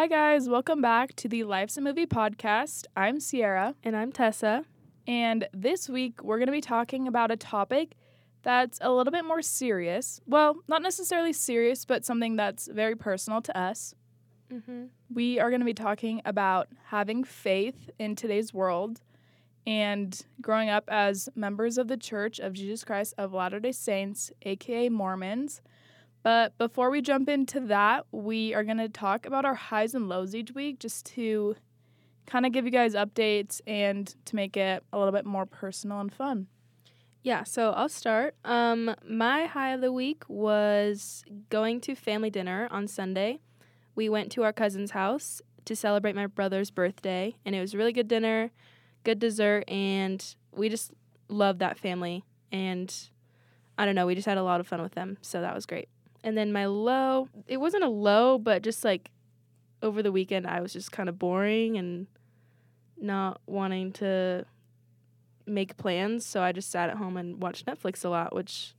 Hi, guys. Welcome back to the Life's a Movie podcast. I'm Sierra, And I'm Tessa. and this week we're going to be talking about a topic that's a little bit more serious. Well, not necessarily serious, but something that's very personal to us. Mm-hmm. We are going to be talking about having faith in today's world and growing up as members of the Church of Jesus Christ of Latter day Saints, aka Mormons. But before we jump into that, we are going to talk about our highs and lows each week just to kind of give you guys updates and to make it a little bit more personal and fun. Yeah, so I'll start. Um, my high of the week was going to family dinner on Sunday. We went to our cousin's house to celebrate my brother's birthday, and it was really good dinner, good dessert, and we just loved that family. And I don't know, we just had a lot of fun with them, so that was great. And then my low, it wasn't a low, but just like over the weekend, I was just kind of boring and not wanting to make plans, so I just sat at home and watched Netflix a lot, which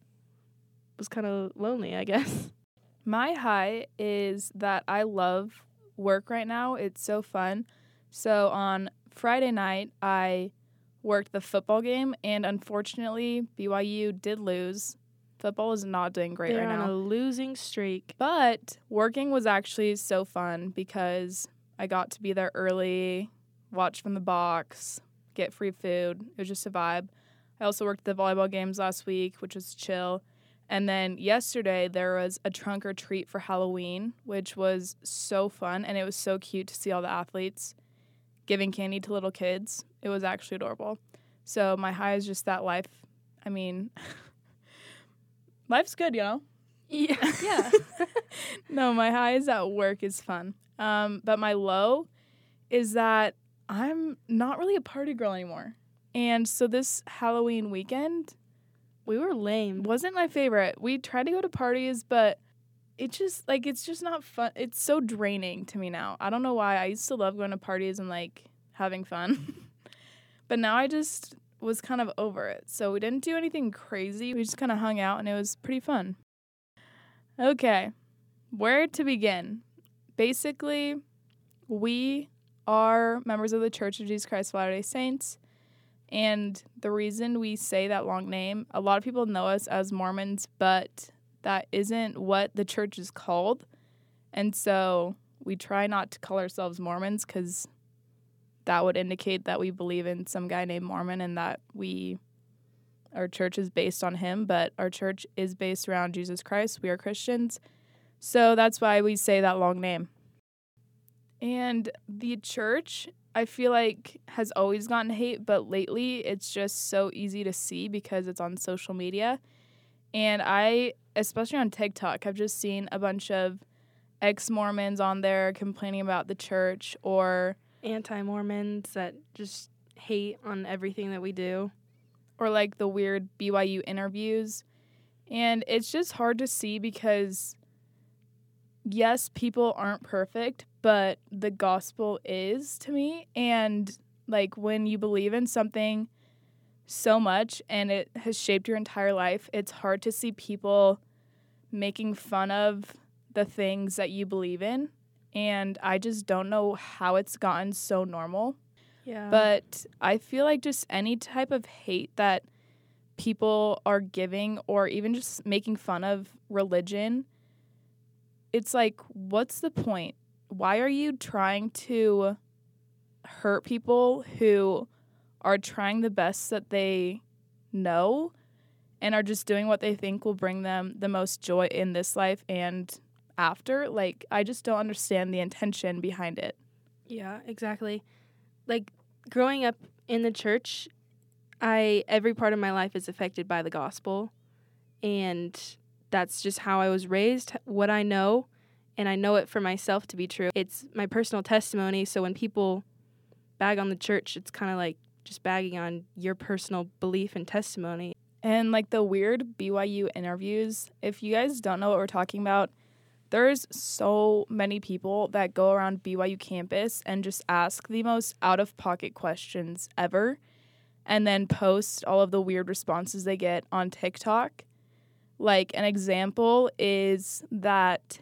was kind of lonely, I guess. My high is that I love work right now. It's so fun. So on Friday night, I worked the football game, and unfortunately, BYU did lose. Football is not doing great They're right on now. a losing streak. But working was actually so fun because I got to be there early, watch from the box, get free food. It was just a vibe. I also worked the volleyball games last week, which was chill. And then yesterday there was a trunk or treat for Halloween, which was so fun and it was so cute to see all the athletes giving candy to little kids. It was actually adorable. So my high is just that life. I mean, life's good, you know. Yeah. Yeah. no, my high is that work is fun. Um, but my low is that I'm not really a party girl anymore. And so this Halloween weekend we were lame. wasn't my favorite. We tried to go to parties, but it just like it's just not fun. It's so draining to me now. I don't know why. I used to love going to parties and like having fun. but now I just was kind of over it. So we didn't do anything crazy. We just kind of hung out and it was pretty fun. Okay. Where to begin? Basically, we are members of the Church of Jesus Christ of Latter-day Saints. And the reason we say that long name, a lot of people know us as Mormons, but that isn't what the church is called. And so we try not to call ourselves Mormons because that would indicate that we believe in some guy named Mormon and that we, our church is based on him, but our church is based around Jesus Christ. We are Christians. So that's why we say that long name. And the church I feel like has always gotten hate, but lately it's just so easy to see because it's on social media. And I, especially on TikTok, I've just seen a bunch of ex Mormons on there complaining about the church or Anti Mormons that just hate on everything that we do. or like the weird BYU interviews. And it's just hard to see because yes, people aren't perfect, but the gospel is to me. And like when you believe in something so much and it has shaped your entire life, it's hard to see people making fun of the things that you believe in. And I just don't know how it's gotten so normal. Yeah. But I feel like just any type of hate that people are giving or even just making fun of religion, it's like, what's the point? Why are you trying to hurt people who are trying the best that they know and are just doing what they think will bring them the most joy in this life and after? Like, I just don't understand the intention behind it. Yeah, exactly. Like growing up in the church, I every part of my life is affected by the gospel and that's just how I was raised, what I know, and I know it for myself to be true. It's my personal testimony, so when people bag on the church, it's kind of like just bagging on your personal belief and testimony. And like the weird BYU interviews, if you guys don't know what we're talking about, there's so many people that go around BYU campus and just ask the most out of pocket questions ever and then post all of the weird responses they get on TikTok. Like an example is that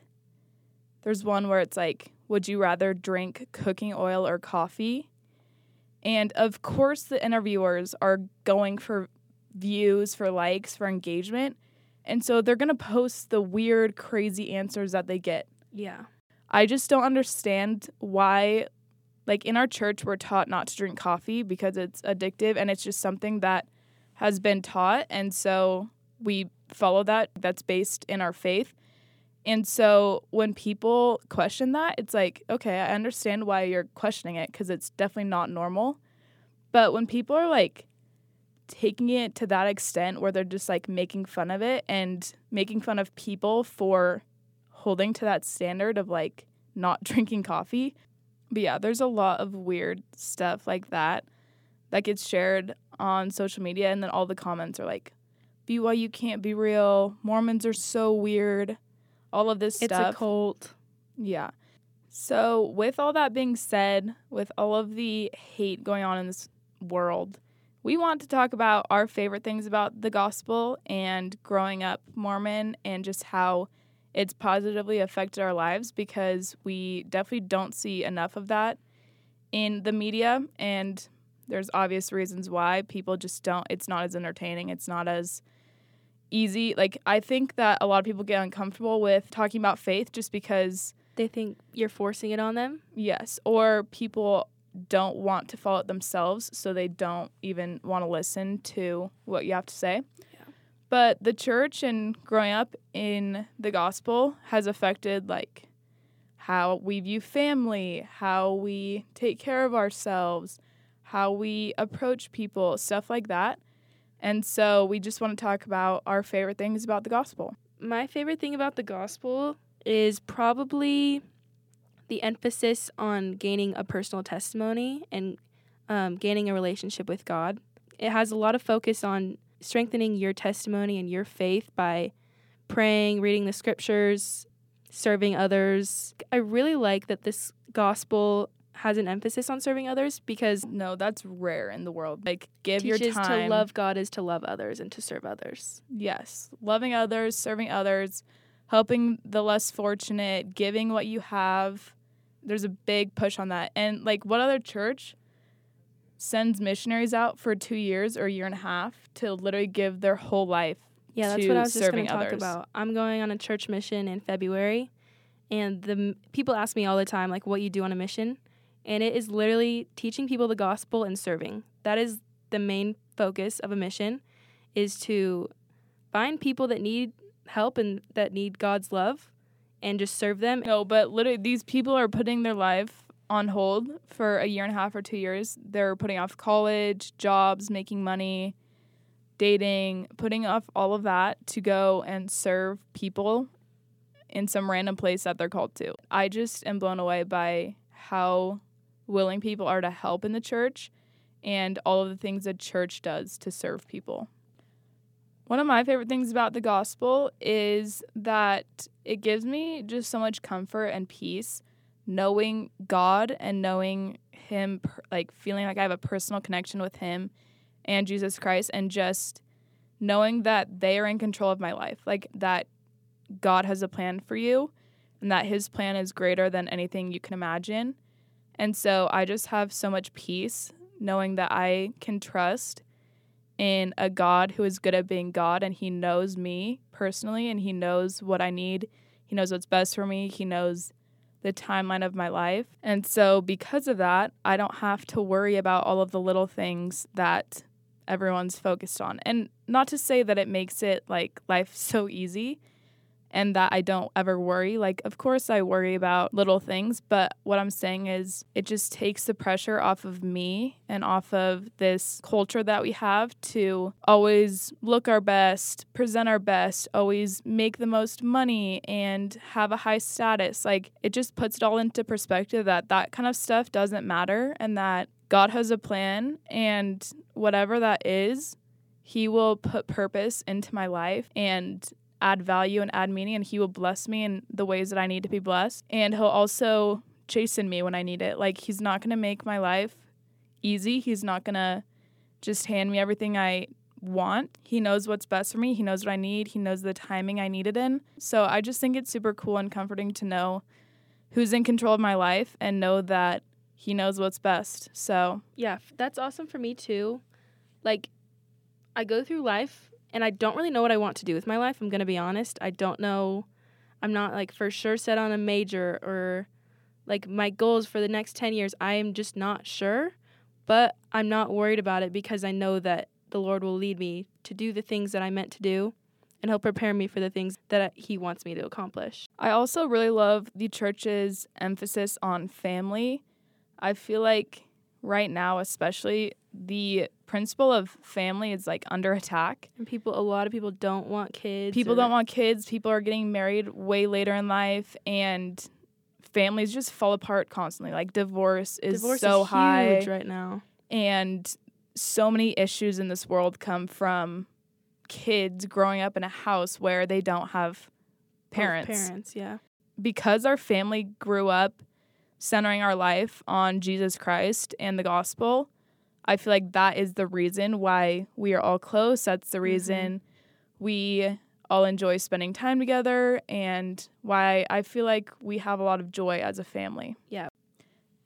there's one where it's like, would you rather drink cooking oil or coffee? And of course, the interviewers are going for views, for likes, for engagement. And so they're going to post the weird, crazy answers that they get. Yeah. I just don't understand why, like in our church, we're taught not to drink coffee because it's addictive and it's just something that has been taught. And so we follow that. That's based in our faith. And so when people question that, it's like, okay, I understand why you're questioning it because it's definitely not normal. But when people are like taking it to that extent where they're just like making fun of it and making fun of people for holding to that standard of like not drinking coffee. But yeah, there's a lot of weird stuff like that that gets shared on social media. And then all the comments are like, BYU can't be real. Mormons are so weird all of this it's stuff. It's a cult. Yeah. So, with all that being said, with all of the hate going on in this world, we want to talk about our favorite things about the gospel and growing up Mormon and just how it's positively affected our lives because we definitely don't see enough of that in the media. And there's obvious reasons why people just don't, it's not as entertaining, it's not as easy. Like I think that a lot of people get uncomfortable with talking about faith just because they think you're forcing it on them. Yes, or people don't want to follow it themselves, so they don't even want to listen to what you have to say. Yeah. But the church and growing up in the gospel has affected like how we view family, how we take care of ourselves, how we approach people, stuff like that. And so we just want to talk about our favorite things about the gospel. My favorite thing about the gospel is probably the emphasis on gaining a personal testimony and um, gaining a relationship with God. It has a lot of focus on strengthening your testimony and your faith by praying, reading the scriptures, serving others. I really like that this gospel has an emphasis on serving others because no, that's rare in the world. Like give your time to love God is to love others and to serve others. Yes, loving others, serving others, helping the less fortunate, giving what you have. There's a big push on that. And like what other church sends missionaries out for 2 years or a year and a half to literally give their whole life yeah, that's what I was just going to talk about. I'm going on a church mission in February, and the m- people ask me all the time, like, what you do on a mission, and it is literally teaching people the gospel and serving. That is the main focus of a mission, is to find people that need help and that need God's love, and just serve them. No, but literally these people are putting their life on hold for a year and a half or 2 years. They're putting off college, jobs, making money, dating, putting off all of that to go and serve people in some random place that they're called to. I just am blown away by how willing people are to help in the church and all of the things the church does to serve people. One of my favorite things about the gospel is that it gives me just so much comfort and peace knowing God and knowing Him, like feeling like I have a personal connection with Him and Jesus Christ, and just knowing that they are in control of my life, like that God has a plan for you and that His plan is greater than anything you can imagine. And so I just have so much peace knowing that I can trust in a God who is good at being God and He knows me personally and He knows what I need. He knows what's best for me. He knows the timeline of my life. And so, because of that, I don't have to worry about all of the little things that everyone's focused on. And not to say that it makes it like life so easy and that I don't ever worry. Like, of course, I worry about little things, but what I'm saying is it just takes the pressure off of me and off of this culture that we have to always look our best, present our best, always make the most money and have a high status. Like, it just puts it all into perspective that that kind of stuff doesn't matter and that God has a plan and whatever that is, He will put purpose into my life and add value and add meaning and he will bless me in the ways that I need to be blessed and he'll also chasten me when I need it. Like he's not going to make my life easy. He's not going to just hand me everything I want. He knows what's best for me. He knows what I need. He knows the timing I need it in. So I just think it's super cool and comforting to know who's in control of my life and know that he knows what's best. So, Yeah, that's awesome for me too. Like, I go through life and I don't really know what I want to do with my life. I'm going to be honest. I don't know. I'm not like for sure set on a major or like my goals for the next 10 years. I am just not sure, but I'm not worried about it because I know that the Lord will lead me to do the things that I meant to do and he'll prepare me for the things that he wants me to accomplish. I also really love the church's emphasis on family. I feel like right now, especially, the principle of family is like under attack. And people a lot of people don't want kids. People or- don't want kids, people are getting married way later in life, and families just fall apart constantly. Like, divorce is Divorce so is high, right now. and so many issues in this world come from kids growing up in a house where they don't have Both parents. Parents, yeah. because our family grew up centering our life on Jesus Christ and the gospel, I feel like that is the reason why we are all close. That's the reason we all enjoy spending time together and why I feel like we have a lot of joy as a family. Yeah.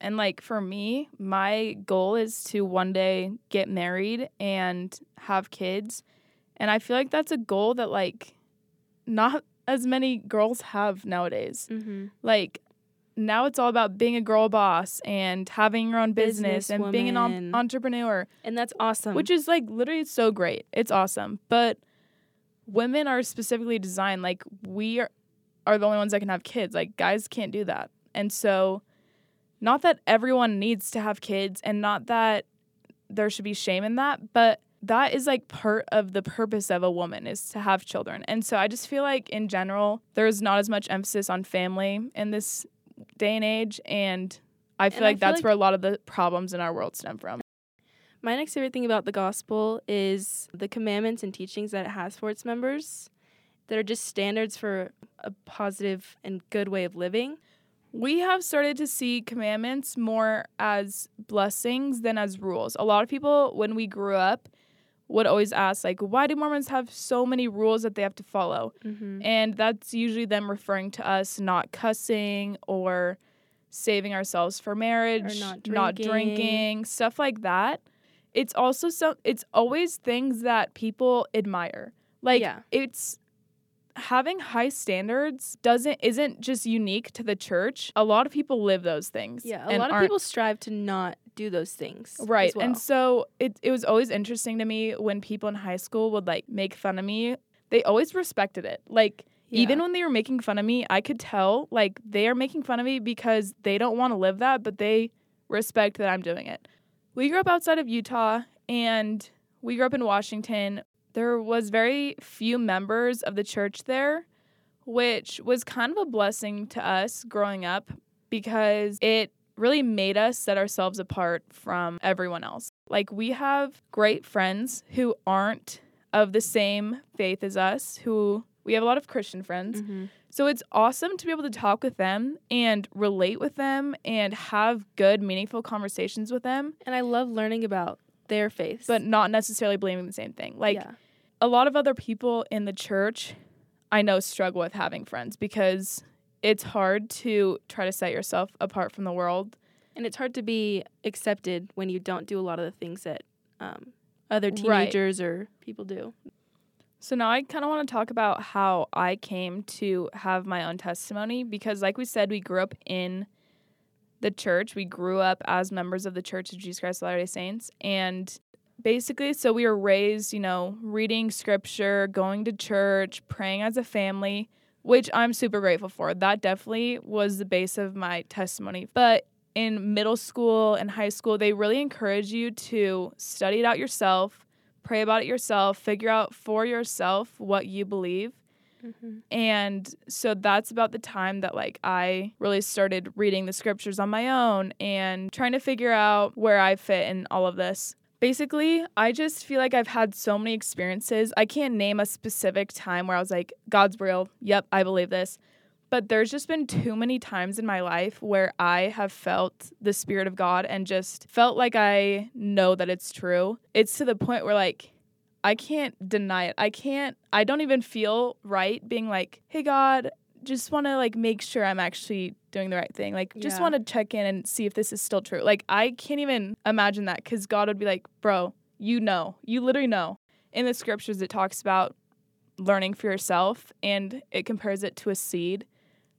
And like for me, my goal is to one day get married and have kids. And I feel like that's a goal that like not as many girls have nowadays. Mm-hmm. Like now it's all about being a girl boss and having your own business and being an om- entrepreneur, And that's awesome. which is like literally so great. It's awesome. But women are specifically designed like we are, are the only ones that can have kids. Like guys can't do that. And so not that everyone needs to have kids and not that there should be shame in that, but that is like part of the purpose of a woman is to have children. And so I just feel like in general there's not as much emphasis on family in this day and age and I feel And I like feel that's like- where a lot of the problems in our world stem from. My next favorite thing about the gospel is the commandments and teachings that it has for its members that are just standards for a positive and good way of living. We have started to see commandments more as blessings than as rules. A lot of people, when we grew up, would always ask, like, why do Mormons have so many rules that they have to follow? Mm-hmm. And that's usually them referring to us not cussing or saving ourselves for marriage, not drinking. drinking, stuff like that. It's also so it's always things that people admire. Like Yeah. it's having high standards doesn't isn't just unique to the church. A lot of people live those things. Yeah, a lot of people strive to not do those things. as Right. well. And so it it was always interesting to me when people in high school would like make fun of me. They always respected it. Like even when they were making fun of me, I could tell like they are making fun of me because they don't want to live that, but they respect that I'm doing it. We grew up outside of Utah and we grew up in Washington. There was very few members of the church there, which was kind of a blessing to us growing up because it really made us set ourselves apart from everyone else. Like we have great friends who aren't of the same faith as us, who we have a lot of Christian friends. Mhm. So it's awesome to be able to talk with them and relate with them and have good, meaningful conversations with them, and I love learning about their faiths. but not necessarily believing the same thing. Like yeah. a lot of other people in the church I know struggle with having friends because it's hard to try to set yourself apart from the world. and it's hard to be accepted when you don't do a lot of the things that um, other Right. teenagers or people do. So now I kind of want to talk about how I came to have my own testimony because like we said we grew up in the church. We grew up as members of the Church of Jesus Christ of Latter-day Saints and basically so we were raised, you know, reading scripture, going to church, praying as a family, which I'm super grateful for. That definitely was the base of my testimony. But in middle school and high school, they really encourage you to study it out yourself, pray about it yourself, figure out for yourself what you believe. Mm-hmm. And so that's about the time that like I really started reading the scriptures on my own and trying to figure out where I fit in all of this. Basically, I just feel like I've had so many experiences. I can't name a specific time where I was like, God's real. Yep, I believe this. But there's just been too many times in my life where I have felt the Spirit of God and just felt like I know that it's true. It's to the point where, like, I can't deny it. I can't, I don't even feel right being like, hey, God, just want to like make sure I'm actually doing the right thing. Like just Yeah. want to check in and see if this is still true. Like I can't even imagine that cuz God would be like, "Bro, you know. You literally know." In the scriptures it talks about learning for yourself and it compares it to a seed.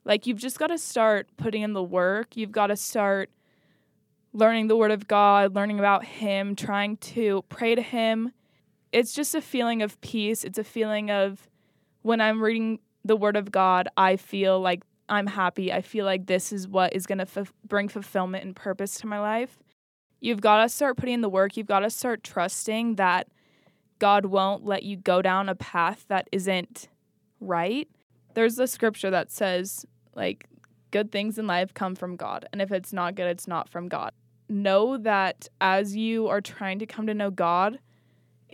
Like you've just got to start putting in the work. You've got to start learning the word of God, learning about him, trying to pray to him. It's just a feeling of peace. It's a feeling of when I'm reading the word of God, I feel like I'm happy. I feel like this is what is going to f- bring fulfillment and purpose to my life. You've got to start putting in the work. You've got to start trusting that God won't let you go down a path that isn't right. There's a scripture that says, like, good things in life come from God. And if it's not good, it's not from God. Know that as you are trying to come to know God,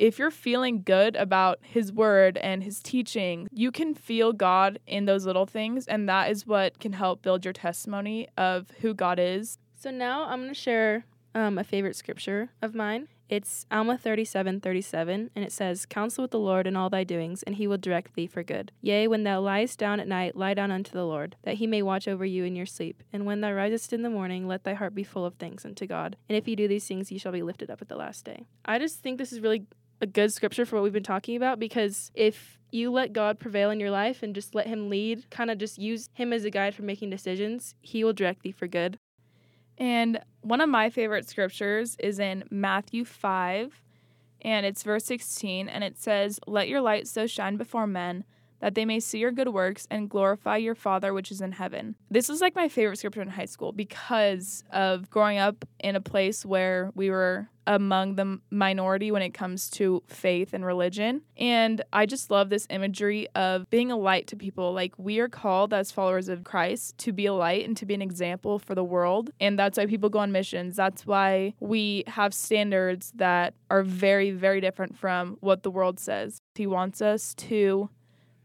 if you're feeling good about his word and his teaching, you can feel God in those little things. And that is what can help build your testimony of who God is. So now I'm going to share um, a favorite scripture of mine. It's Alma 37 37, and it says, Counsel with the Lord in all thy doings, and he will direct thee for good. Yea, when thou liest down at night, lie down unto the Lord, that he may watch over you in your sleep. And when thou risest in the morning, let thy heart be full of thanks unto God. And if you do these things, ye shall be lifted up at the last day. I just think this is really a good scripture for what we've been talking about because if you let God prevail in your life and just let him lead, kind of just use him as a guide for making decisions, he will direct thee for good. And one of my favorite scriptures is in Matthew 5, and it's verse 16, and it says, Let your light so shine before men that they may see your good works and glorify your Father which is in heaven. This was like my favorite scripture in high school because of growing up in a place where we were among the minority when it comes to faith and religion. And I just love this imagery of being a light to people. Like, we are called as followers of Christ to be a light and to be an example for the world. And that's why people go on missions. That's why we have standards that are very, very different from what the world says. He wants us to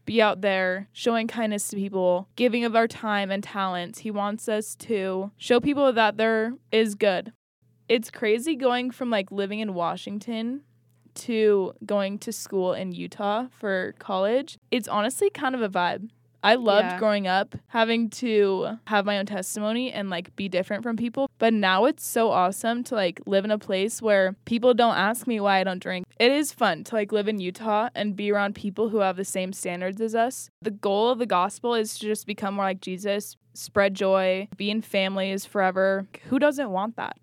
be out there showing kindness to people, giving of our time and talents. He wants us to show people that there is good. It's crazy going from like living in Washington to going to school in Utah for college. It's honestly kind of a vibe. I loved Yeah. growing up having to have my own testimony and like be different from people. But now it's so awesome to like live in a place where people don't ask me why I don't drink. It is fun to like live in Utah and be around people who have the same standards as us. The goal of the gospel is to just become more like Jesus, spread joy, be in families forever. Who doesn't want that?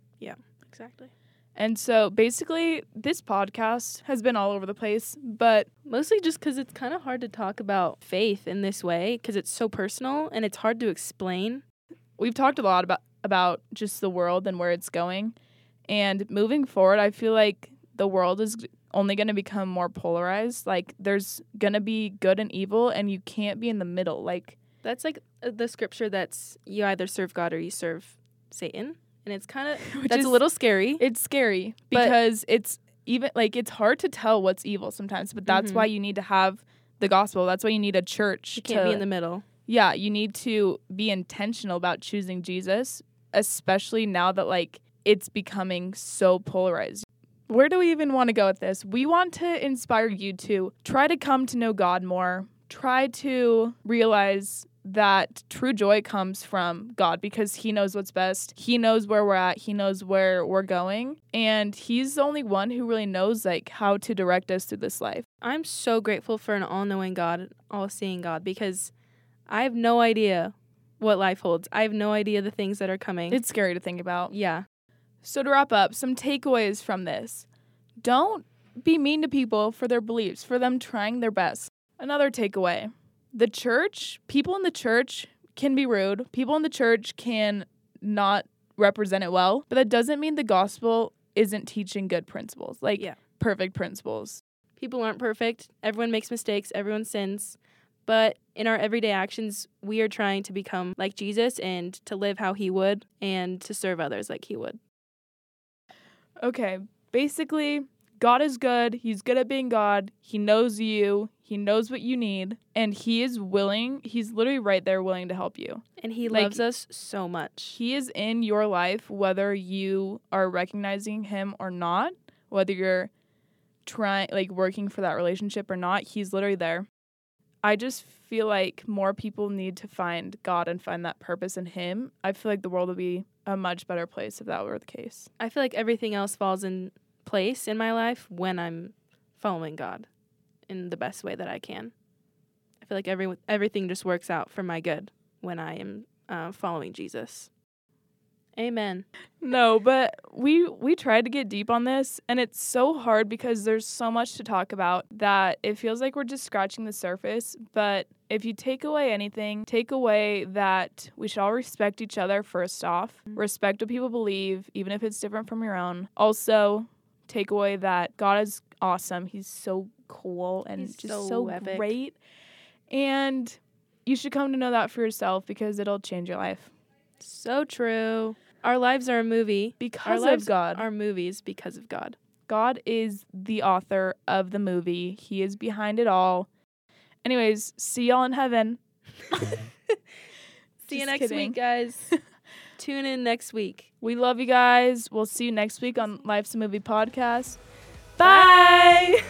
Exactly. And so basically, this podcast has been all over the place, but Mostly just because it's kind of hard to talk about faith in this way because it's so personal and it's hard to explain. we've talked a lot about about just the world and where it's going. And moving forward, I feel like the world is only going to become more polarized. Like there's going to be good and evil and you can't be in the middle. Like That's like the scripture that's you either serve God or you serve Satan. And it's kind of, that's is- a little scary. it's scary because it's even like it's hard to tell what's evil sometimes, but that's Mhm. why you need to have the gospel. That's why you need a church. You can't to, be in the middle. yeah, you need to be intentional about choosing Jesus, especially now that like it's becoming so polarized. Where do we even want to go with this? We want to inspire you to try to come to know God more. Try to realize that true joy comes from God because He knows what's best. He knows where we're at. He knows where we're going. And He's the only one who really knows like how to direct us through this life. I'm so grateful for an all knowing God, all seeing God because I have no idea what life holds. I have no idea the things that are coming. It's scary to think about. yeah. So, to wrap up, some takeaways from this don't be mean to people for their beliefs, for them trying their best. Another takeaway the church, people in the church can be rude, people in the church can not represent it well, but that doesn't mean the gospel isn't teaching good principles, like Yeah. perfect principles. People aren't perfect. Everyone makes mistakes. Everyone sins. But in our everyday actions, we are trying to become like Jesus and to live how he would and to serve others like he would. Okay, basically, God is good. He's good at being God. He knows you. He knows what you need. And He is willing, He's literally right there willing to help you. And he Like- loves us so much. He is in your life whether you are recognizing Him or not, whether you're trying, like, working for that relationship or not. He's literally there. I just feel like more people need to find God and find that purpose in Him. I feel like the world would be a much better place if that were the case. I feel like everything else falls in place in my life when I'm following God in the best way that I can. I feel like every everything just works out for my good when I am uh, following Jesus. Amen. No, but we we tried to get deep on this and it's so hard because there's so much to talk about that it feels like we're just scratching the surface, but if you take away anything, take away that we should all respect each other first off. Respect what people believe even if it's different from your own. Also, take away that God is awesome. He's so cool and He's just so so, epic. great. And you should come to know that for yourself because it'll change your life. So true. Our lives are a movie. Because of God. Our movies because of God. God is the author of the movie. He is behind it all. Anyways, see y'all in heaven. See you next kidding. week, guys. Tune in next week. We love you guys. We'll see you next week on Life's a Movie podcast. Bye.